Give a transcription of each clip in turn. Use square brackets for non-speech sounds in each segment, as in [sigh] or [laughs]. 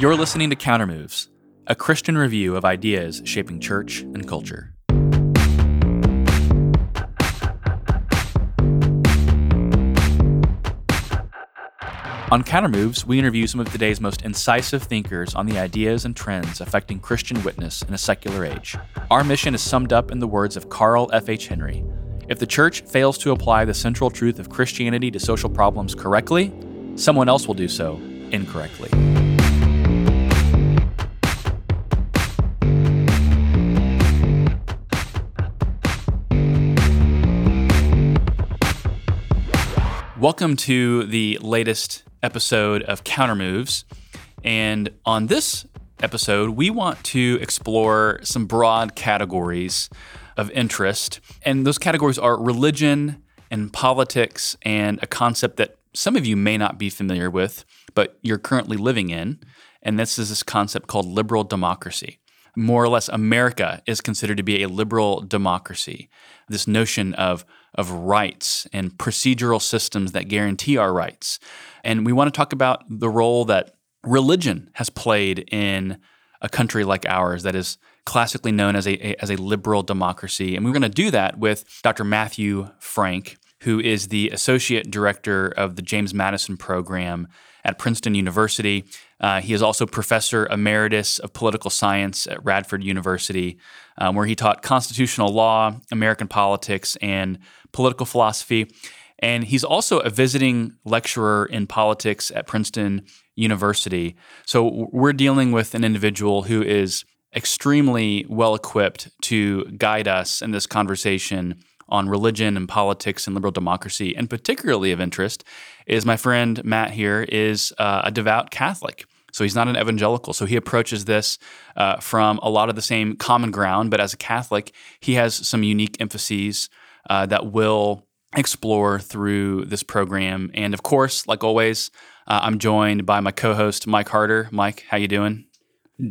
You're listening to Countermoves, a Christian review of ideas shaping church and culture. On Countermoves, we interview some of today's most incisive thinkers on the ideas and trends affecting Christian witness in a secular age. Our mission is summed up in the words of Carl F.H. Henry If the church fails to apply the central truth of Christianity to social problems correctly, someone else will do so incorrectly. Welcome to the latest episode of Countermoves. And on this episode, we want to explore some broad categories of interest. And those categories are religion and politics and a concept that some of you may not be familiar with, but you're currently living in. And this is this concept called liberal democracy. More or less, America is considered to be a liberal democracy. This notion of of rights and procedural systems that guarantee our rights. And we want to talk about the role that religion has played in a country like ours that is classically known as a, a as a liberal democracy. And we're going to do that with Dr. Matthew Franck, who is the associate director of the James Madison program at Princeton University. Uh, he is also professor emeritus of political science at Radford University, um, where he taught constitutional law, American politics, and political philosophy. And he's also a visiting lecturer in politics at Princeton University. So we're dealing with an individual who is extremely well equipped to guide us in this conversation on religion and politics and liberal democracy. And particularly of interest is my friend Matt here is uh, a devout Catholic. So he's not an evangelical. So he approaches this uh, from a lot of the same common ground, but as a Catholic, he has some unique emphases uh, that will explore through this program. And of course, like always, uh, I'm joined by my co-host Mike Harder. Mike, how you doing?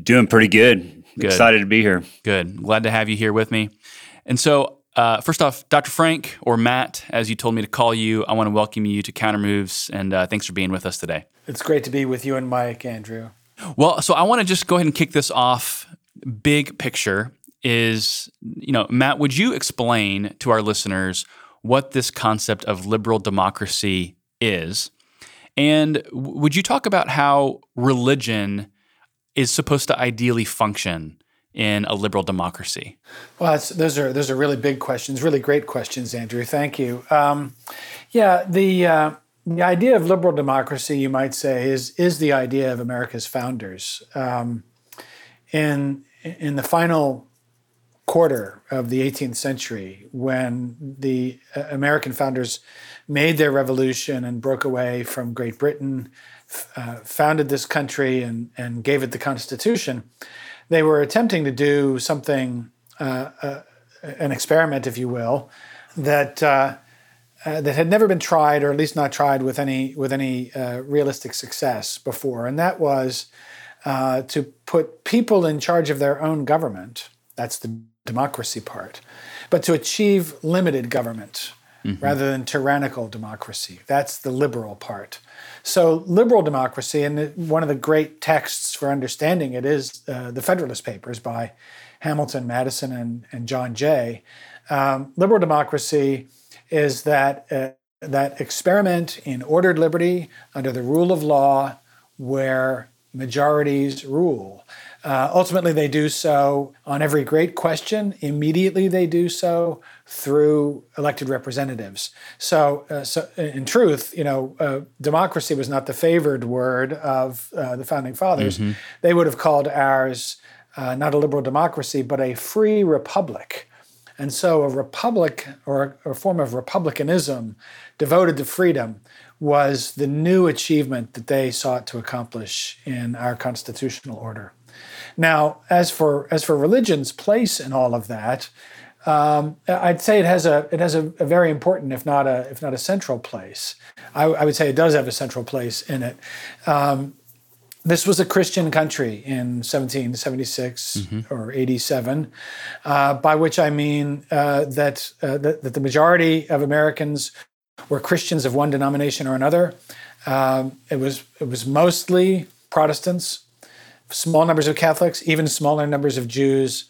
Doing pretty good. good. Excited to be here. Good. Glad to have you here with me. And so, uh, first off, Dr. Franck or Matt, as you told me to call you, I want to welcome you to Counter Moves, and uh, thanks for being with us today. It's great to be with you and Mike, Andrew. Well, so I want to just go ahead and kick this off. Big picture is, you know, Matt, would you explain to our listeners what this concept of liberal democracy is? And would you talk about how religion is supposed to ideally function in a liberal democracy? Well, those are those are really big questions, really great questions, Andrew. Thank you. Um, yeah, the uh, the idea of liberal democracy, you might say, is is the idea of America's founders. Um, in in the final quarter of the 18th century when the uh, American founders made their revolution and broke away from Great Britain, uh, founded this country, and, and gave it the Constitution, they were attempting to do something, uh, uh, an experiment, if you will, that. Uh, uh, that had never been tried, or at least not tried with any with any realistic success before, and that was to put people in charge of their own government. That's the democracy part, but to achieve limited government mm-hmm. rather than tyrannical democracy. That's the liberal part. So, liberal democracy, and one of the great texts for understanding it is uh, the Federalist Papers by Hamilton, Madison, and, and John Jay. Um, liberal democracy is that uh, that experiment in ordered liberty under the rule of law, where majorities rule. Uh, ultimately, they do so on every great question. Immediately, they do so through elected representatives. So, uh, so in truth, you know, uh, democracy was not the favored word of uh, the founding fathers. Mm-hmm. They would have called ours uh, not a liberal democracy, but a free republic. And so, a republic or a form of republicanism devoted to freedom was the new achievement that they sought to accomplish in our constitutional order. Now, as for as for religion's place in all of that, um, I'd say it has a it has a, a, very important, if not a if not a central place. I, I, would say it does have a central place in it. Um, this was a Christian country in 1776 mm-hmm. or 87, uh, by which I mean uh, that, uh, that, that the majority of Americans were Christians of one denomination or another. Um, it was it was mostly Protestants small numbers of Catholics, even smaller numbers of Jews.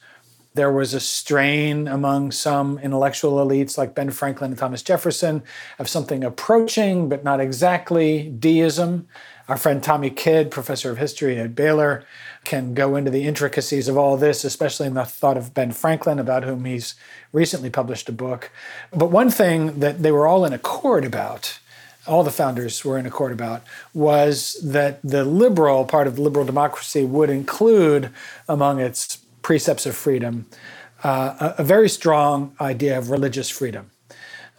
There was a strain among some intellectual elites like Ben Franklin and Thomas Jefferson of something approaching, but not exactly, deism. Our friend Tommy Kidd, professor of history at Baylor, can go into the intricacies of all this, especially in the thought of Ben Franklin, about whom he's recently published a book. But one thing that they were all in accord about all the founders were in accord about was that the liberal part of liberal democracy would include among its precepts of freedom uh, a, a, very strong idea of religious freedom.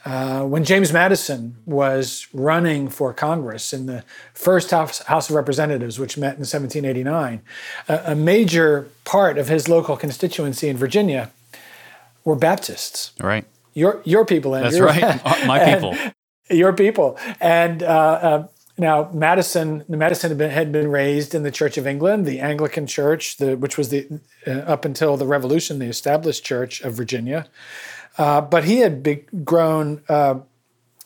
Uh, when James Madison was running for Congress in the first House, House of Representatives, which met in 1789, a, a major part of his local constituency in Virginia were Baptists. Right. Your your people, Andrew. That's right. [laughs] My people. Your people. And uh, uh, now Madison, Madison had been, had been, raised in the Church of England, the Anglican Church, the, which was the uh, up until the Revolution, the established Church of Virginia. Uh, but he had be, grown uh,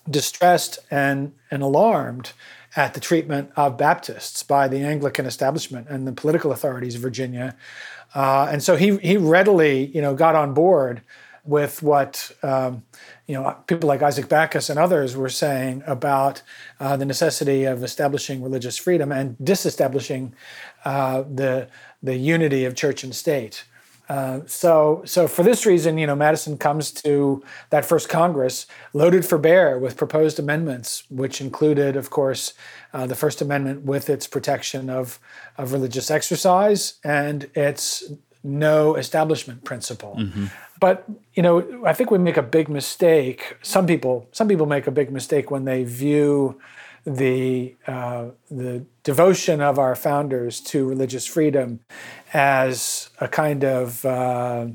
distressed and and alarmed at the treatment of Baptists by the Anglican establishment and the political authorities of Virginia. Uh, and so he he readily, you know, got on board with what um, you know people like Isaac Backus and others were saying about uh, the necessity of establishing religious freedom and disestablishing uh, the the unity of church and state. Uh, so, so for this reason, you know, Madison comes to that first Congress loaded for bear with proposed amendments, which included, of course, uh, the First Amendment with its protection of of religious exercise and its no establishment principle. Mm-hmm. But you know, I think we make a big mistake. Some people, some people make a big mistake when they view the uh, the devotion of our founders to religious freedom as a kind of uh,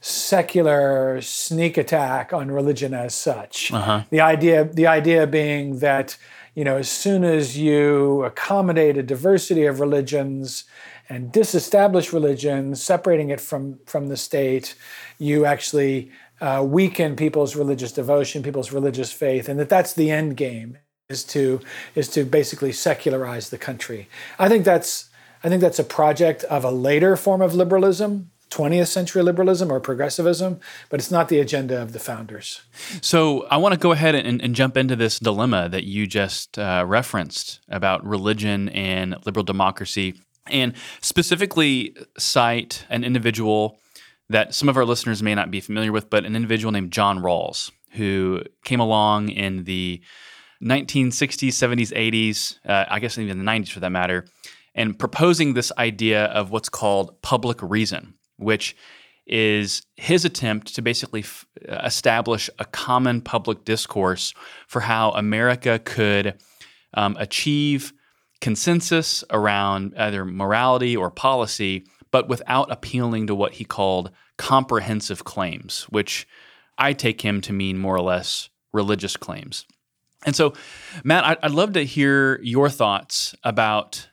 secular sneak attack on religion as such. Uh-huh. The idea, the idea being that you know, as soon as you accommodate a diversity of religions and disestablish religion, separating it from, from the state, you actually uh, weaken people's religious devotion, people's religious faith, and that that's the end game is to is to basically secularize the country. I think that's I think that's a project of a later form of liberalism, 20th century liberalism or progressivism, but it's not the agenda of the founders. So I want to go ahead and, and jump into this dilemma that you just uh, referenced about religion and liberal democracy and specifically cite an individual that some of our listeners may not be familiar with, but an individual named John Rawls, who came along in the 1960s, 70s, 80s, uh, I guess even the 90s for that matter, and proposing this idea of what's called public reason, which is his attempt to basically f- establish a common public discourse for how America could um, achieve consensus around either morality or policy, but without appealing to what he called comprehensive claims, which I take him to mean more or less religious claims. And so, Matt, I'd love to hear your thoughts about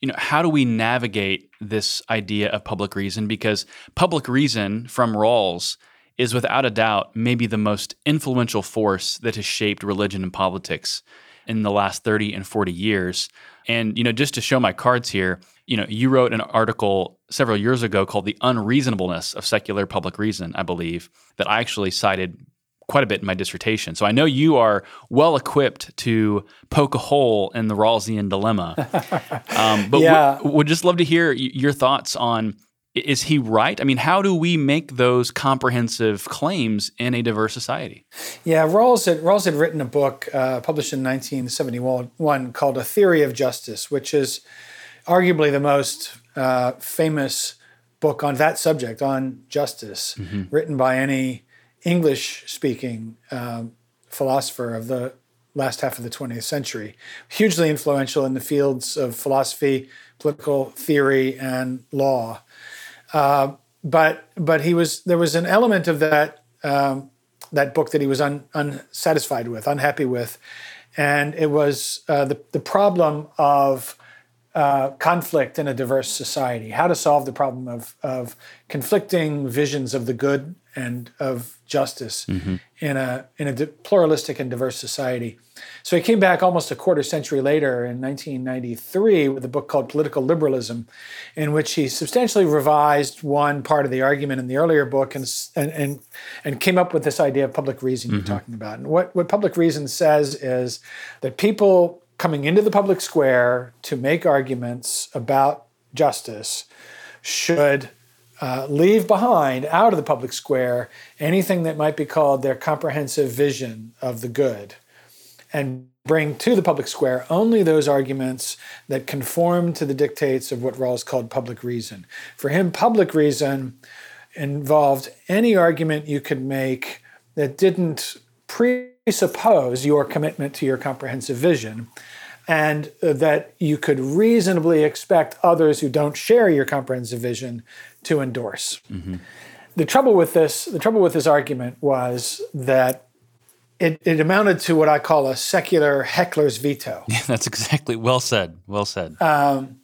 you know how do we navigate this idea of public reason because public reason from Rawls is without a doubt maybe the most influential force that has shaped religion and politics in the last 30 and 40 years. And you know, just to show my cards here, you know, you wrote an article several years ago called "The Unreasonableness of Secular Public Reason," I believe, that I actually cited quite a bit in my dissertation. So I know you are well equipped to poke a hole in the Rawlsian dilemma. [laughs] Um, but yeah. would, would just love to hear your thoughts on is he right? I mean, how do we make those comprehensive claims in a diverse society? Yeah, Rawls had, Rawls had written a book uh, published in 1971 called A Theory of Justice, which is arguably the most uh, famous book on that subject, on justice, mm-hmm. written by any English speaking um, philosopher of the last half of the 20th century. Hugely influential in the fields of philosophy, political theory, and law. Uh, but but he was there was an element of that um, that book that he was un, unsatisfied with, unhappy with, and it was uh, the the problem of uh, conflict in a diverse society. How to solve the problem of of conflicting visions of the good and of justice mm-hmm. in a in a pluralistic and diverse society. So he came back almost a quarter century later in 1993 with a book called Political Liberalism, in which he substantially revised one part of the argument in the earlier book and and and, and came up with this idea of public reason mm-hmm. you're talking about. And what what public reason says is that people coming into the public square to make arguments about justice should uh, leave behind out of the public square anything that might be called their comprehensive vision of the good and bring to the public square only those arguments that conform to the dictates of what Rawls called public reason. For him, public reason involved any argument you could make that didn't presuppose your commitment to your comprehensive vision and that you could reasonably expect others who don't share your comprehensive vision to endorse. Mm-hmm. The trouble with this, the trouble with this argument was that it, it amounted to what I call a secular heckler's veto. Yeah, [laughs] that's exactly well said. Well said. Um,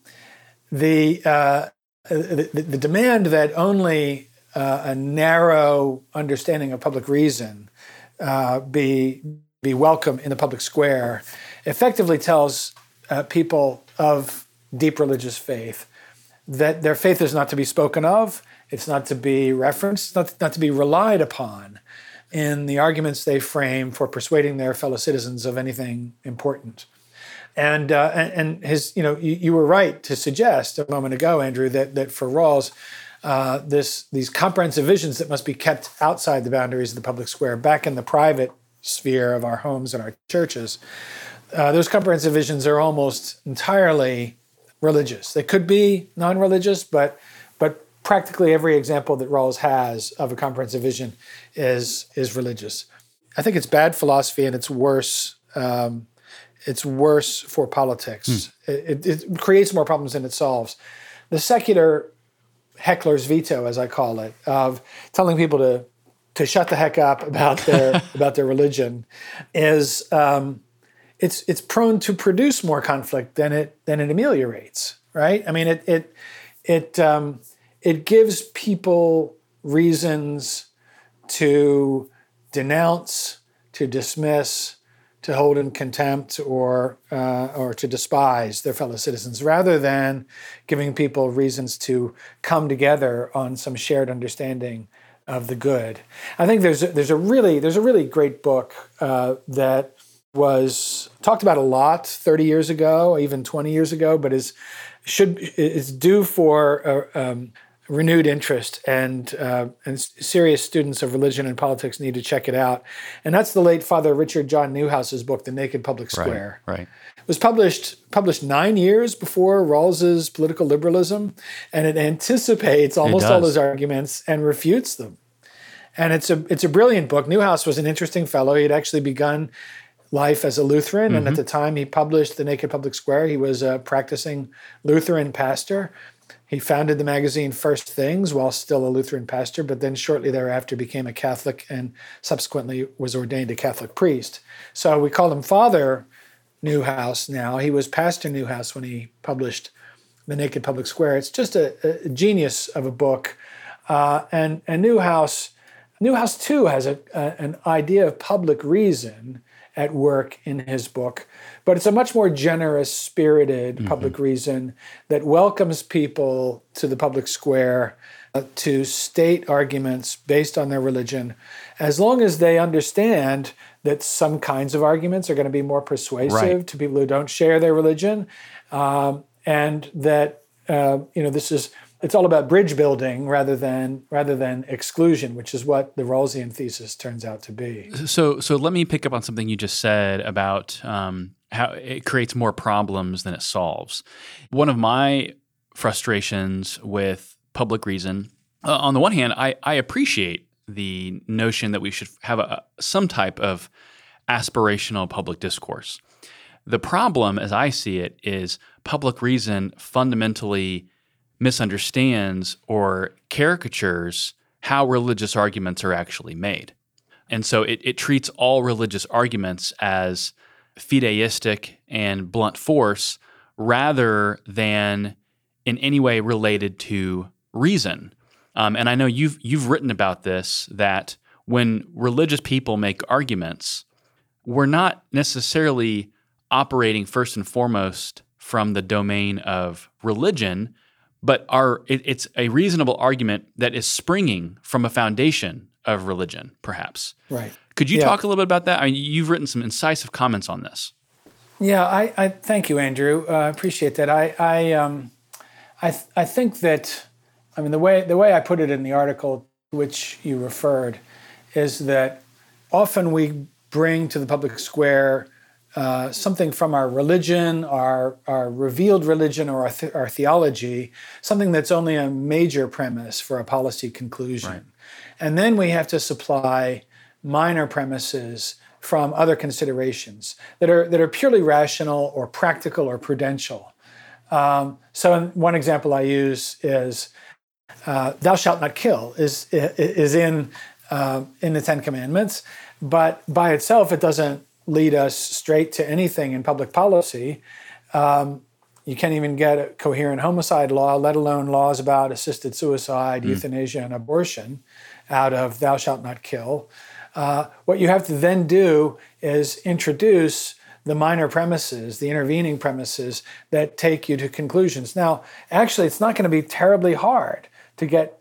the, uh, the, the demand that only uh, a narrow understanding of public reason uh, be be welcome in the public square effectively tells uh, people of deep religious faith that their faith is not to be spoken of, it's not to be referenced, not, not to be relied upon in the arguments they frame for persuading their fellow citizens of anything important. And, uh, and his, you know, you, you, were right to suggest a moment ago, Andrew, that, that for Rawls, uh, this, these comprehensive visions that must be kept outside the boundaries of the public square, back in the private sphere of our homes and our churches, uh, those comprehensive visions are almost entirely religious. They could be non-religious, but but practically every example that Rawls has of a comprehensive vision is is religious. I think it's bad philosophy, and it's worse. Um, it's worse for politics. Mm. It, it, creates more problems than it solves. The secular heckler's veto, as I call it, of telling people to to shut the heck up about their [laughs] about their religion, is um, it's it's prone to produce more conflict than it than it ameliorates, right? I mean, it it it um, it gives people reasons to denounce, to dismiss, to hold in contempt, or uh, or to despise their fellow citizens, rather than giving people reasons to come together on some shared understanding of the good. I think there's a, there's a really there's a really great book uh, that was talked about a lot 30 years ago, even 20 years ago, but is should is due for uh, um, renewed interest, and uh, and serious students of religion and politics need to check it out. And that's the late Father Richard John Neuhaus's book, The Naked Public Square. Right. right. It was published published nine years before Rawls's political liberalism, and it anticipates almost it all those arguments and refutes them. And it's a it's a brilliant book. Neuhaus was an interesting fellow. He had actually begun life as a Lutheran. Mm-hmm. And at mm-hmm. the time he published The Naked Public Square, he was a practicing Lutheran pastor. He founded the magazine First Things while still a Lutheran pastor, but then shortly thereafter became a Catholic and subsequently was ordained a Catholic priest. So we call him Father Neuhaus now. He was Pastor Neuhaus when he published The Naked Public Square. It's just a, a genius of a book. Uh, and, and Neuhaus, Neuhaus too has a, a, an idea of public reason at work in his book. But it's a much more generous, spirited mm-hmm. public reason that welcomes people to the public square uh, to state arguments based on their religion, as long as they understand that some kinds of arguments are going to be more persuasive right. to people who don't share their religion, um, and that uh, you know this is it's all about bridge building rather than rather than exclusion, which is what the Rawlsian thesis turns out to be. So, so let me pick up on something you just said about um, how it creates more problems than it solves. One of my frustrations with public reason, uh, on the one hand, I, I appreciate the notion that we should have a, some type of aspirational public discourse. The problem, as I see it, is public reason fundamentally misunderstands or caricatures how religious arguments are actually made. And so it, it treats all religious arguments as fideistic and blunt force rather than in any way related to reason. Um, and I know you've you've written about this that when religious people make arguments, we're not necessarily operating first and foremost from the domain of religion, but are it, it's a reasonable argument that is springing from a foundation of religion, perhaps. Right. Could you yeah. talk a little bit about that? I mean, you've written some incisive comments on this. Yeah, I, I thank you, Andrew. Uh, I appreciate that. I, I, um, I, th- I think that, I mean, the way the way I put it in the article which you referred is that often we bring to the public square uh, something from our religion, our, our revealed religion, or our, th- our, theology, something that's only a major premise for a policy conclusion. Right. And then we have to supply minor premises from other considerations that are, that are purely rational or practical or prudential. Um, so, one example I use is uh, "Thou shalt not kill" is is in uh, in the Ten Commandments, but by itself it doesn't lead us straight to anything in public policy. Um, you can't even get a coherent homicide law, let alone laws about assisted suicide, mm. euthanasia, and abortion out of thou shalt not kill. Uh, what you have to then do is introduce the minor premises, the intervening premises that take you to conclusions. Now, actually, it's not going to be terribly hard to get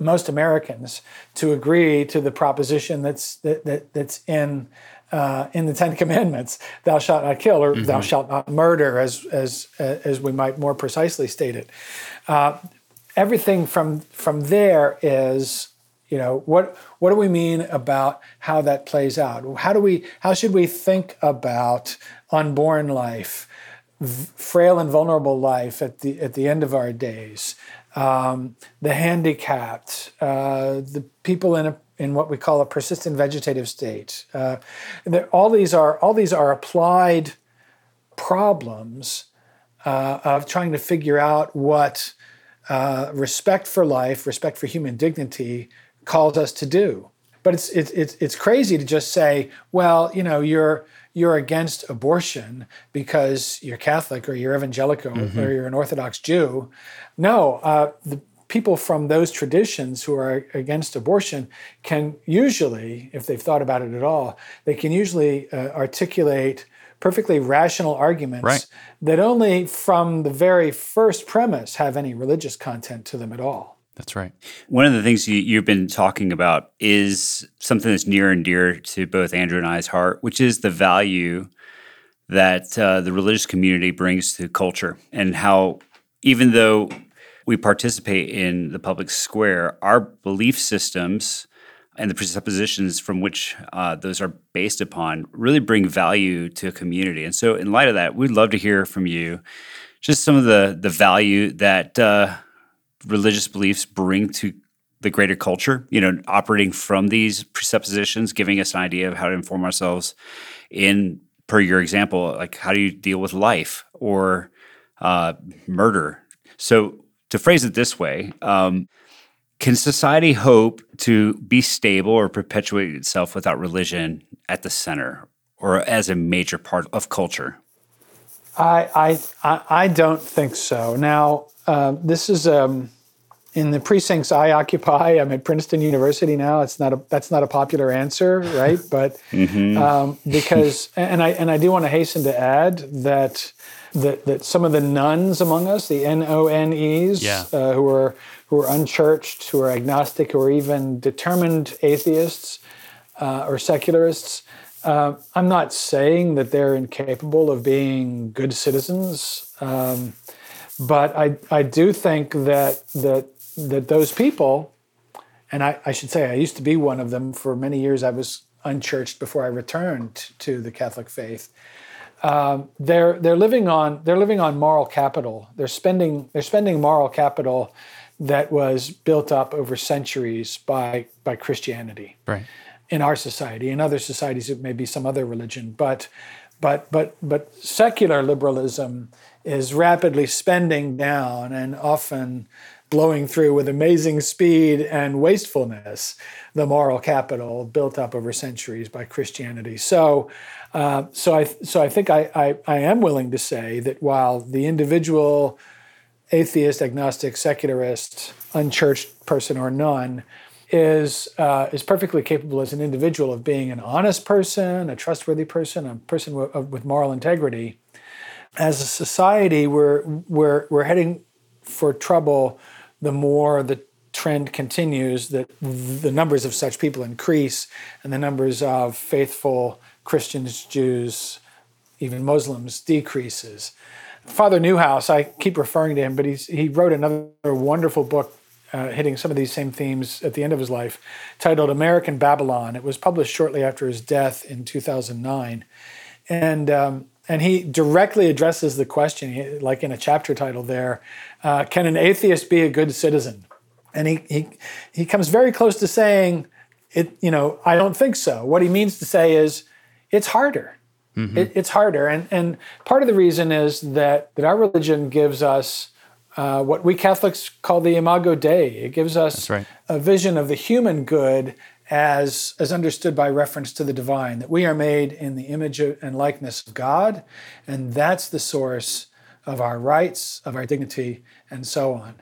most Americans to agree to the proposition that's that, that that's in uh, in the Ten Commandments, "Thou shalt not kill" or mm-hmm. "Thou shalt not murder," as as as we might more precisely state it. Uh, everything from from there is, you know, what what do we mean about how that plays out? How do we how should we think about unborn life, frail and vulnerable life at the at the end of our days? Um, the handicapped, uh, the people in a in what we call a persistent vegetative state. Uh, all these are all these are applied problems uh, of trying to figure out what uh, respect for life, respect for human dignity, calls us to do. But it's it's it's it's crazy to just say, well, you know, you're you're against abortion because you're Catholic or you're evangelical mm-hmm. or you're an Orthodox Jew. No, uh, the people from those traditions who are against abortion can usually, if they've thought about it at all, they can usually uh, articulate perfectly rational arguments right. that only from the very first premise have any religious content to them at all. That's right. One of the things you, have been talking about is something that's near and dear to both Andrew and I's heart, which is the value that uh, the religious community brings to culture and how, even though we participate in the public square, our belief systems and the presuppositions from which uh, those are based upon really bring value to a community. And so, in light of that, we'd love to hear from you just some of the the value that uh, religious beliefs bring to the greater culture. You know, operating from these presuppositions, giving us an idea of how to inform ourselves. In per your example, like how do you deal with life or uh, murder? So to phrase it this way, um, can society hope to be stable or perpetuate itself without religion at the center or as a major part of culture? I I I don't think so. Now, uh, this is um, in the precincts I occupy. I'm at Princeton University now. It's not a that's not a popular answer, right? But [laughs] mm-hmm. um, because and I and I do want to hasten to add that that, that some of the nones among us, the N O N Es, yeah. uh, who are who are unchurched, who are agnostic, who are even determined atheists uh, or secularists, uh, I'm not saying that they're incapable of being good citizens, um, but I I do think that that that those people, and I, I should say I used to be one of them for many years. I was unchurched before I returned to the Catholic faith. Um, they're they're living on they're living on moral capital. They're spending they're spending moral capital that was built up over centuries by by Christianity. Right. In our society, in other societies, it may be some other religion, but but but but secular liberalism is rapidly spending down and often blowing through with amazing speed and wastefulness the moral capital built up over centuries by Christianity. So uh, so I so I think I, I, I am willing to say that while the individual atheist, agnostic, secularist, unchurched person or none, is uh, is perfectly capable as an individual of being an honest person, a trustworthy person, a person w- with moral integrity. As a society, we're we're we're heading for trouble. The more the trend continues, that the numbers of such people increase, and the numbers of faithful Christians, Jews, even Muslims decreases. Father Neuhaus, I keep referring to him, but he's, he wrote another wonderful book uh, hitting some of these same themes at the end of his life, titled American Babylon. It was published shortly after his death in 2009. And, um, and he directly addresses the question, like in a chapter title there uh, Can an atheist be a good citizen? And he, he, he comes very close to saying, it, you know, I don't think so. What he means to say is, it's harder. Mm-hmm. It, it's harder, and and part of the reason is that that our religion gives us uh, what we Catholics call the Imago Dei. It gives us right. a vision of the human good as, as understood by reference to the divine, that we are made in the image and likeness of God, and that's the source of our rights, of our dignity, and so on.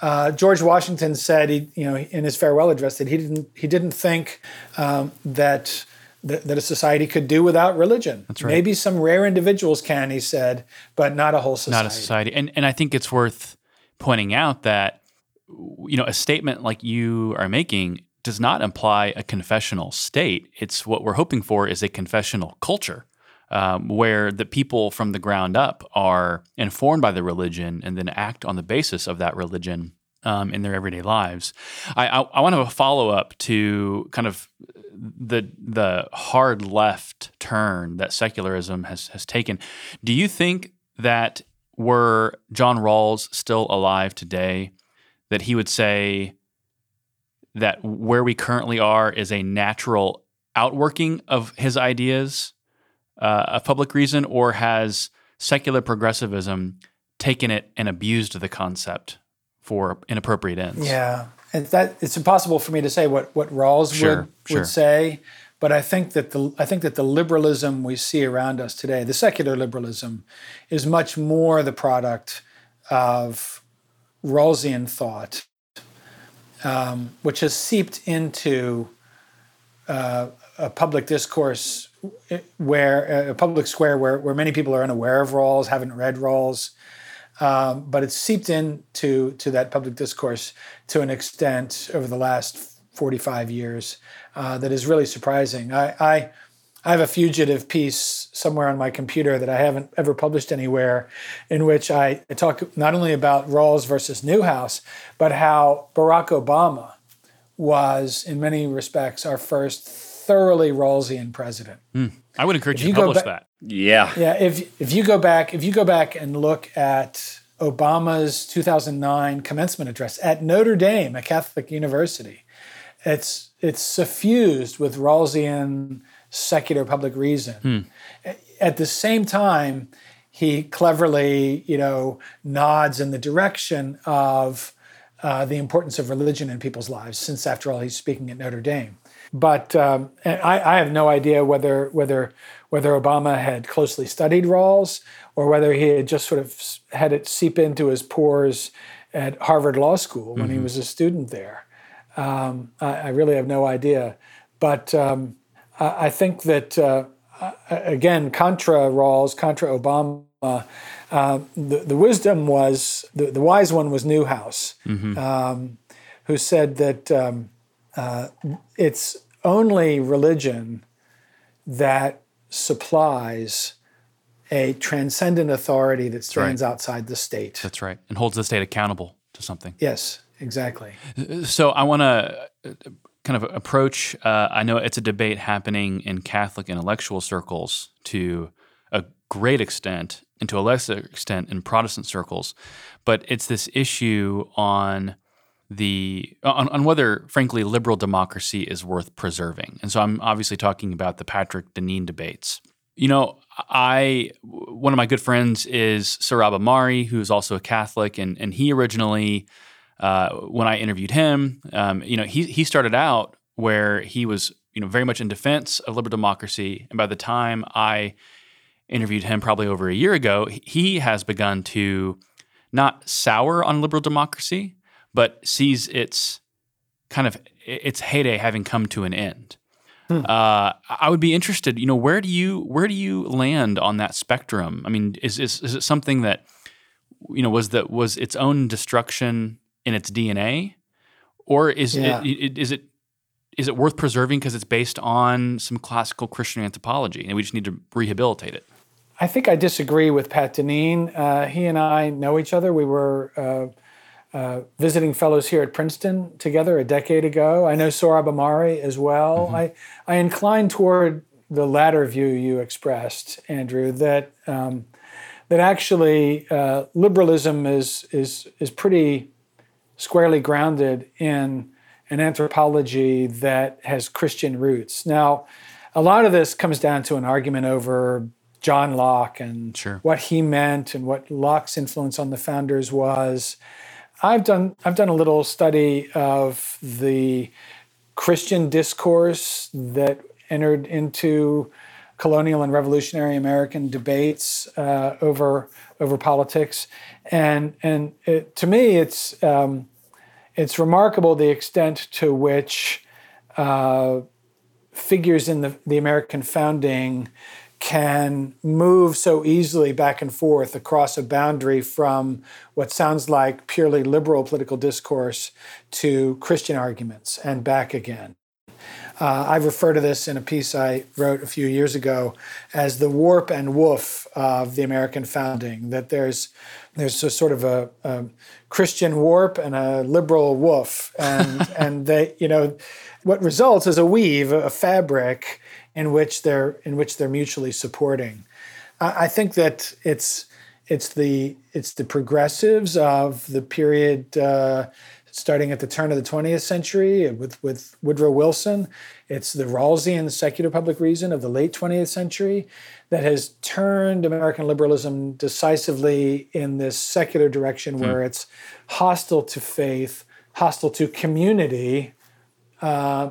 Uh, George Washington said, he, you know, in his farewell address, that he didn't he didn't think um, that, that, that a society could do without religion. That's right. Maybe some rare individuals can, he said, but not a whole society. Not a society. And and I think it's worth pointing out that you know a statement like you are making does not imply a confessional state. It's what we're hoping for is a confessional culture. Um, where the people from the ground up are informed by the religion and then act on the basis of that religion um, in their everyday lives. I, I, I want to follow up to kind of the the hard left turn that secularism has has taken. Do you think that were John Rawls still alive today, that he would say that where we currently are is a natural outworking of his ideas uh, of public reason, or has secular progressivism taken it and abused the concept for inappropriate ends? Yeah, that it's impossible for me to say what what Rawls sure, would sure. would say. But I think that the I think that the liberalism we see around us today, the secular liberalism, is much more the product of Rawlsian thought, um, which has seeped into uh, a public discourse where a public square where, where many people are unaware of Rawls, haven't read Rawls, um, but it's seeped into to that public discourse to an extent over the last 45 years uh, that is really surprising. I, I, I have a fugitive piece somewhere on my computer that I haven't ever published anywhere, in which I, talk not only about Rawls versus Neuhaus, but how Barack Obama was, in many respects, our first thoroughly Rawlsian president. Mm. I would encourage you, you to publish ba- that. Yeah, yeah. If if you go back, if you go back and look at Obama's 2009 commencement address at Notre Dame, a Catholic university, it's it's suffused with Rawlsian secular public reason. Hmm. At the same time, he cleverly, you know, nods in the direction of uh, the importance of religion in people's lives, since after all, he's speaking at Notre Dame. But um, I, I, have no idea whether whether whether Obama had closely studied Rawls or whether he had just sort of had it seep into his pores at Harvard Law School when mm-hmm. he was a student there. Um, I, I, really have no idea. But um, I, I, think that, uh, again, contra Rawls, contra Obama, uh, the, the wisdom was, the, the wise one was Neuhaus, mm-hmm. um, who said that um, uh, it's only religion that supplies a transcendent authority that stands right. outside the state. That's right. And holds the state accountable to something. Yes. Exactly. So I want to uh, kind of approach. Uh, I know it's a debate happening in Catholic intellectual circles to a great extent, and to a lesser extent in Protestant circles, but it's this issue on the on, on whether, frankly, liberal democracy is worth preserving. And so I'm obviously talking about the Patrick Deneen debates. You know, I one of my good friends is Sohrab Ahmari, who's also a Catholic, and and he originally uh, when I interviewed him, um, you know, he he started out where he was, you know, very much in defense of liberal democracy, and by the time I interviewed him, probably over a year ago, he has begun to not sour on liberal democracy, but sees its kind of its heyday having come to an end. Hmm. Uh, I would be interested. You know, where do you where do you land on that spectrum? I mean, is is, is it something that you know was that was its own destruction in its DNA, or is yeah. it, is it is it worth preserving because it's based on some classical Christian anthropology and we just need to rehabilitate it? I think I disagree with Pat Deneen. Uh, he and I know each other. We were uh, uh, visiting fellows here at Princeton together a decade ago. I know Sohrab Ahmari as well. Mm-hmm. I, I incline toward the latter view you expressed, Andrew, that um, that actually uh, liberalism is is is pretty squarely grounded in an anthropology that has Christian roots. Now, a lot of this comes down to an argument over John Locke and sure. what he meant and what Locke's influence on the founders was. I've done I've done a little study of the Christian discourse that entered into colonial and revolutionary American debates uh, over over politics, and and it, to me, it's um, it's remarkable the extent to which uh, figures in the, the American founding can move so easily back and forth across a boundary from what sounds like purely liberal political discourse to Christian arguments and back again. Uh, I refer to this in a piece I wrote a few years ago as the warp and woof of the American founding. That there's there's a sort of a, a Christian warp and a liberal woof, and [laughs] and they you know what results is a weave, a fabric in which they're in which they're mutually supporting. I, I think that it's it's the it's the progressives of the period uh, starting at the turn of the 20th century with with Woodrow Wilson. It's the Rawlsian secular public reason of the late 20th century that has turned American liberalism decisively in this secular direction hmm. where it's hostile to faith, hostile to community. Uh,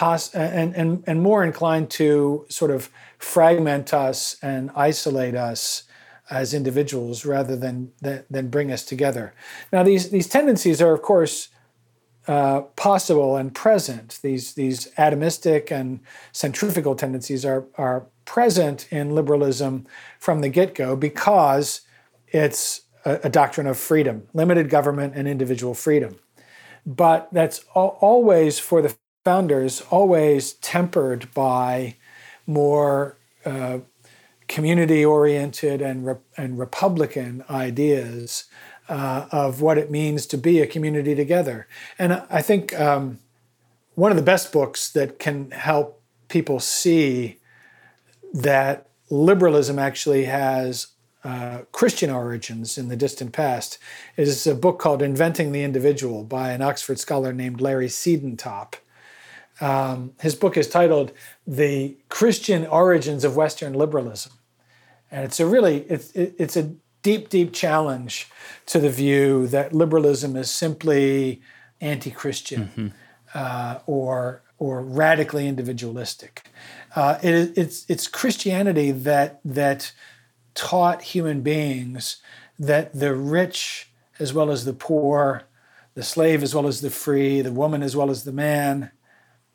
and, and, and more inclined to sort of fragment us and isolate us as individuals rather than, than, than bring us together. Now, these, these tendencies are, of course, uh, possible and present. These, these atomistic and centrifugal tendencies are, are present in liberalism from the get go because it's a, a, doctrine of freedom, limited government, and individual freedom. But that's al- always for the founders always tempered by more uh, community oriented and, re- and Republican ideas uh, of what it means to be a community together. And I think um, one of the best books that can help people see that liberalism actually has uh, Christian origins in the distant past is a book called Inventing the Individual by an Oxford scholar named Larry Siedentop. Um, his book is titled "The Christian Origins of Western Liberalism," and it's a really it's it's a deep deep challenge to the view that liberalism is simply anti-Christian mm-hmm. uh, or or radically individualistic. Uh, it, it's it's Christianity that that taught human beings that the rich as well as the poor, the slave as well as the free, the woman as well as the man,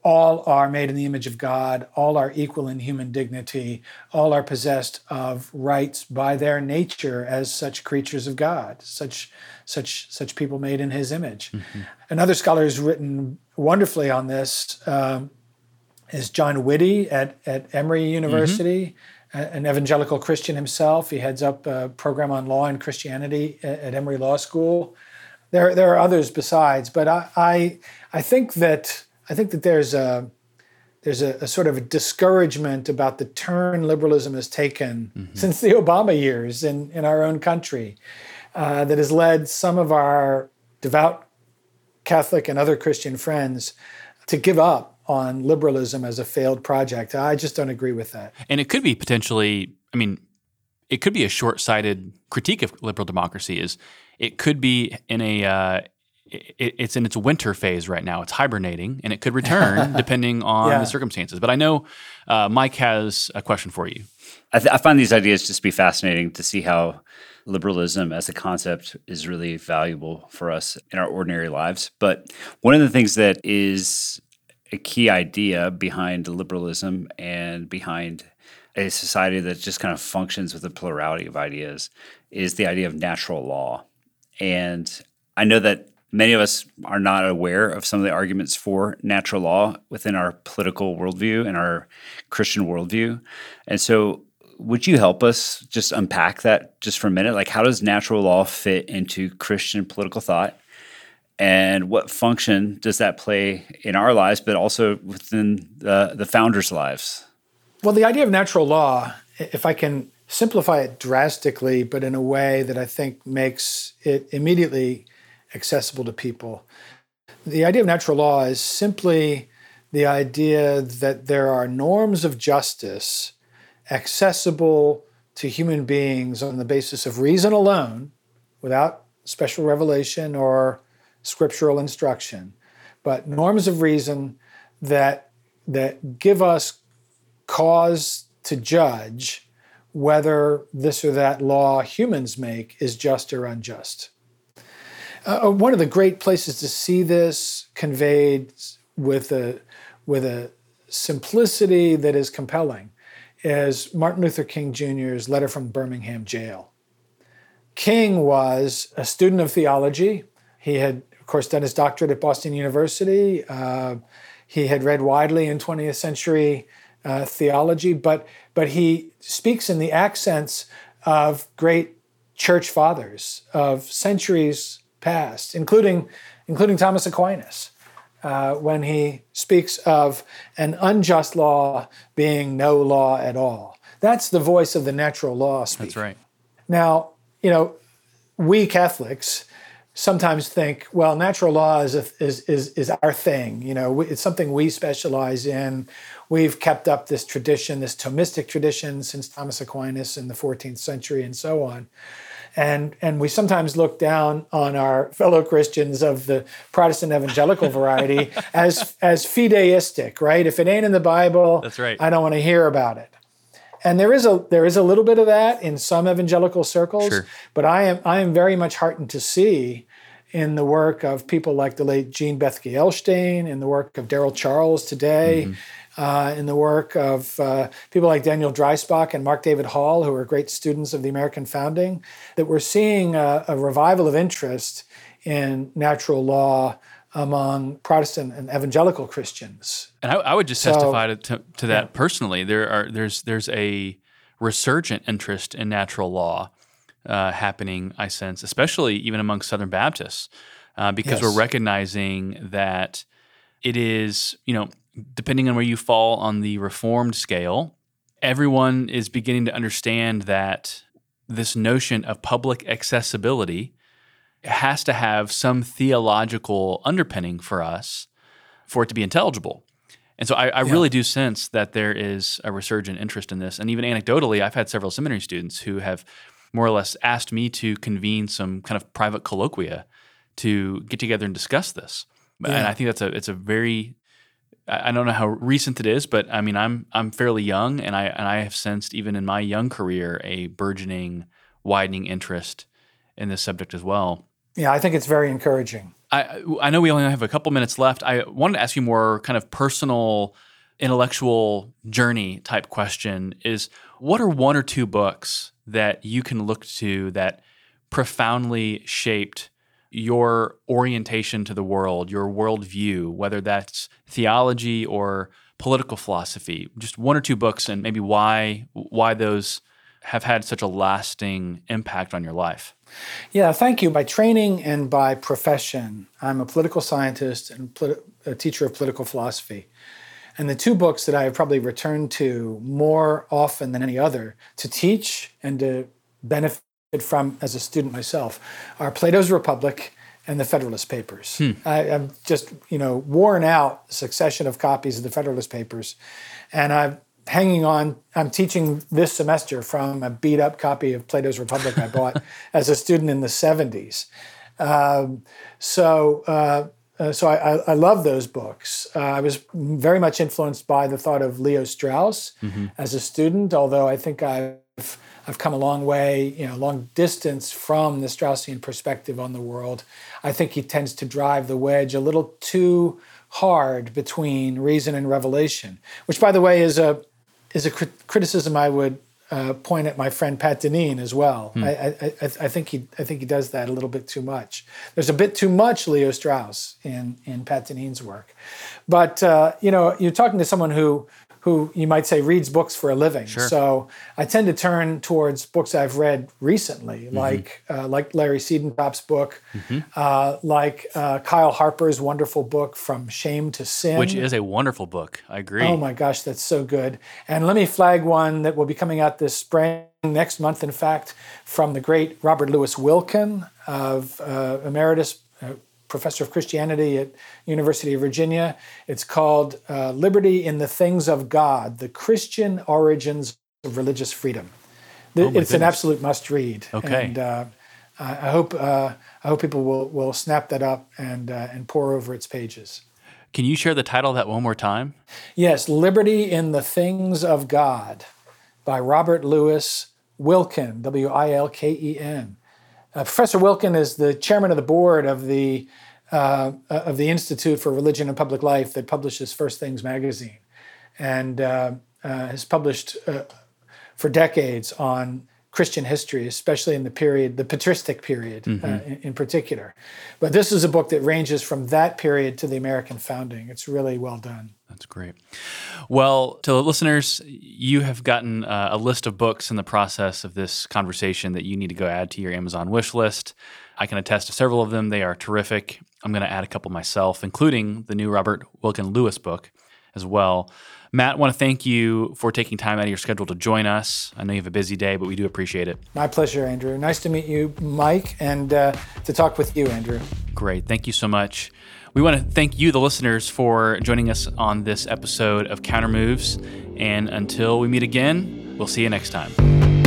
all are made in the image of God, all are equal in human dignity, all are possessed of rights by their nature as such creatures of God, such such such people made in His image. Mm-hmm. Another scholar who's written wonderfully on this um, is John Witte at at Emory University. Mm-hmm. An evangelical Christian himself, he heads up a program on law and Christianity at Emory Law School. There, there are others besides, but I, I, I think that I think that there's a there's a, a, sort of a discouragement about the turn liberalism has taken mm-hmm. since the Obama years in, in our own country uh, that has led some of our devout Catholic and other Christian friends to give up on liberalism as a failed project. I just don't agree with that. And it could be potentially, I mean, it could be a short-sighted critique of liberal democracy. Is it could be in a uh, it, it's in its winter phase right now. It's hibernating, and it could return [laughs] depending on yeah. the circumstances. But I know uh, Mike has a question for you. I, th- I, find these ideas just be fascinating to see how liberalism as a concept is really valuable for us in our ordinary lives. But one of the things that is a key idea behind liberalism and behind a society that just kind of functions with a plurality of ideas is the idea of natural law. And I know that many of us are not aware of some of the arguments for natural law within our political worldview and our Christian worldview. And so, would you help us just unpack that just for a minute? Like, how does natural law fit into Christian political thought? And what function does that play in our lives, but also within the, the founders' lives? Well, the idea of natural law, if I can simplify it drastically, but in a way that I think makes it immediately accessible to people. The idea of natural law is simply the idea that there are norms of justice accessible to human beings on the basis of reason alone, without special revelation or scriptural instruction, but norms of reason that that give us cause to judge whether this or that law humans make is just or unjust. Uh, uh, one of the great places to see this conveyed with a with a simplicity that is compelling is Martin Luther King Jr.'s letter from Birmingham jail. King was a student of theology. He had, of course, done his doctorate at Boston University. Uh, he had read widely in 20th century uh, theology, but but he speaks in the accents of great church fathers of centuries past, including, including Thomas Aquinas, uh, when he speaks of an unjust law being no law at all. That's the voice of the natural law speaking. That's right. Now, you know, we Catholics sometimes think, well, natural law is, a, is, is, is our thing. You know, it's something we specialize in. We've kept up this tradition, this Thomistic tradition, since Thomas Aquinas in the 14th century and so on and and we sometimes look down on our fellow Christians of the Protestant evangelical [laughs] variety as as fideistic, right? If it ain't in the Bible, that's right. I don't want to hear about it. And there is a there is a little bit of that in some evangelical circles, sure. but I am I am very much heartened to see in the work of people like the late Jean Bethke Elshtain, in the work of Daryl Charles today. Mm-hmm uh, in the work of uh, people like Daniel Dreisbach and Mark David Hall, who are great students of the American founding, that we're seeing a, a revival of interest in natural law among Protestant and evangelical Christians. And I, I would just testify to, to, to that yeah. personally. There are there's there's a resurgent interest in natural law uh, happening. I sense, especially even among Southern Baptists, uh, because yes. we're recognizing that it is you know depending on where you fall on the reformed scale, everyone is beginning to understand that this notion of public accessibility has to have some theological underpinning for us for it to be intelligible. And so I, I yeah. really do sense that there is a resurgent interest in this. And even anecdotally, I've had several seminary students who have more or less asked me to convene some kind of private colloquia to get together and discuss this. Yeah. And I think that's a it's a very I don't know how recent it is, but I mean, I'm I'm fairly young, and I and I have sensed even in my young career a burgeoning, widening interest in this subject as well. Yeah, I think it's very encouraging. I I know we only have a couple minutes left. I wanted to ask you more kind of personal, intellectual journey type question: Is what are one or two books that you can look to that profoundly shaped your orientation to the world, your worldview, whether that's theology or political philosophy. Just one or two books, and maybe why why those have had such a lasting impact on your life. Yeah, thank you. By training and by profession, I'm a political scientist and a teacher of political philosophy. And the two books that I have probably returned to more often than any other to teach and to benefit from as a student myself are Plato's Republic and the Federalist Papers. Hmm. I, am just, you know, worn out a succession of copies of the Federalist Papers, and I'm hanging on. I'm teaching this semester from a beat up copy of Plato's Republic I bought [laughs] as a student in the 70s. Um, so. Uh, uh, so I, I, love those books. Uh, I was very much influenced by the thought of Leo Strauss mm-hmm. as a student, although I think I've I've come a long way, you know, long distance from the Straussian perspective on the world. I think he tends to drive the wedge a little too hard between reason and revelation, which, by the way, is a is a criticism I would uh, point at my friend Pat Deneen as well. Hmm. I, I, I, I, think he I think he does that a little bit too much. There's a bit too much Leo Strauss in in Pat Deneen's work, but uh, you know, you're talking to someone who who you might say reads books for a living. Sure. So I tend to turn towards books I've read recently, mm-hmm. like uh, like Larry Siedentop's book, mm-hmm. uh, like uh, Kyle Harper's wonderful book From Shame to Sin, which is a wonderful book. I agree. Oh my gosh, that's so good. And let me flag one that will be coming out this spring, next month, in fact, from the great Robert Louis Wilken of uh, Emeritus uh, professor of Christianity at University of Virginia. It's called uh, Liberty in the Things of God: The Christian Origins of Religious Freedom. oh it's goodness. an absolute must-read. Okay. And uh, I hope uh, I hope people will will snap that up and uh, and pore over its pages. Can you share the title of that one more time? Yes, Liberty in the Things of God by Robert Louis Wilken, W I L K E N. Uh, Professor Wilken is the chairman of the board of the uh, of the Institute for Religion and Public Life that publishes First Things magazine, and uh, uh has published uh, for decades on Christian history, especially in the period, the patristic period uh, mm-hmm. in, in, particular. But this is a book that ranges from that period to the American founding. It's really well done. That's great. Well, to the listeners, you have gotten uh, a list of books in the process of this conversation that you need to go add to your Amazon wish list. I can attest to several of them. They are terrific. I'm going to add a couple myself, including the new Robert Wilken Lewis book as well. Matt, I want to thank you for taking time out of your schedule to join us. I know you have a busy day, but we do appreciate it. My pleasure, Andrew. Nice to meet you, Mike, and uh, to talk with you, Andrew. Great. Thank you so much. We want to thank you, the listeners, for joining us on this episode of Counter Moves. And until we meet again, we'll see you next time.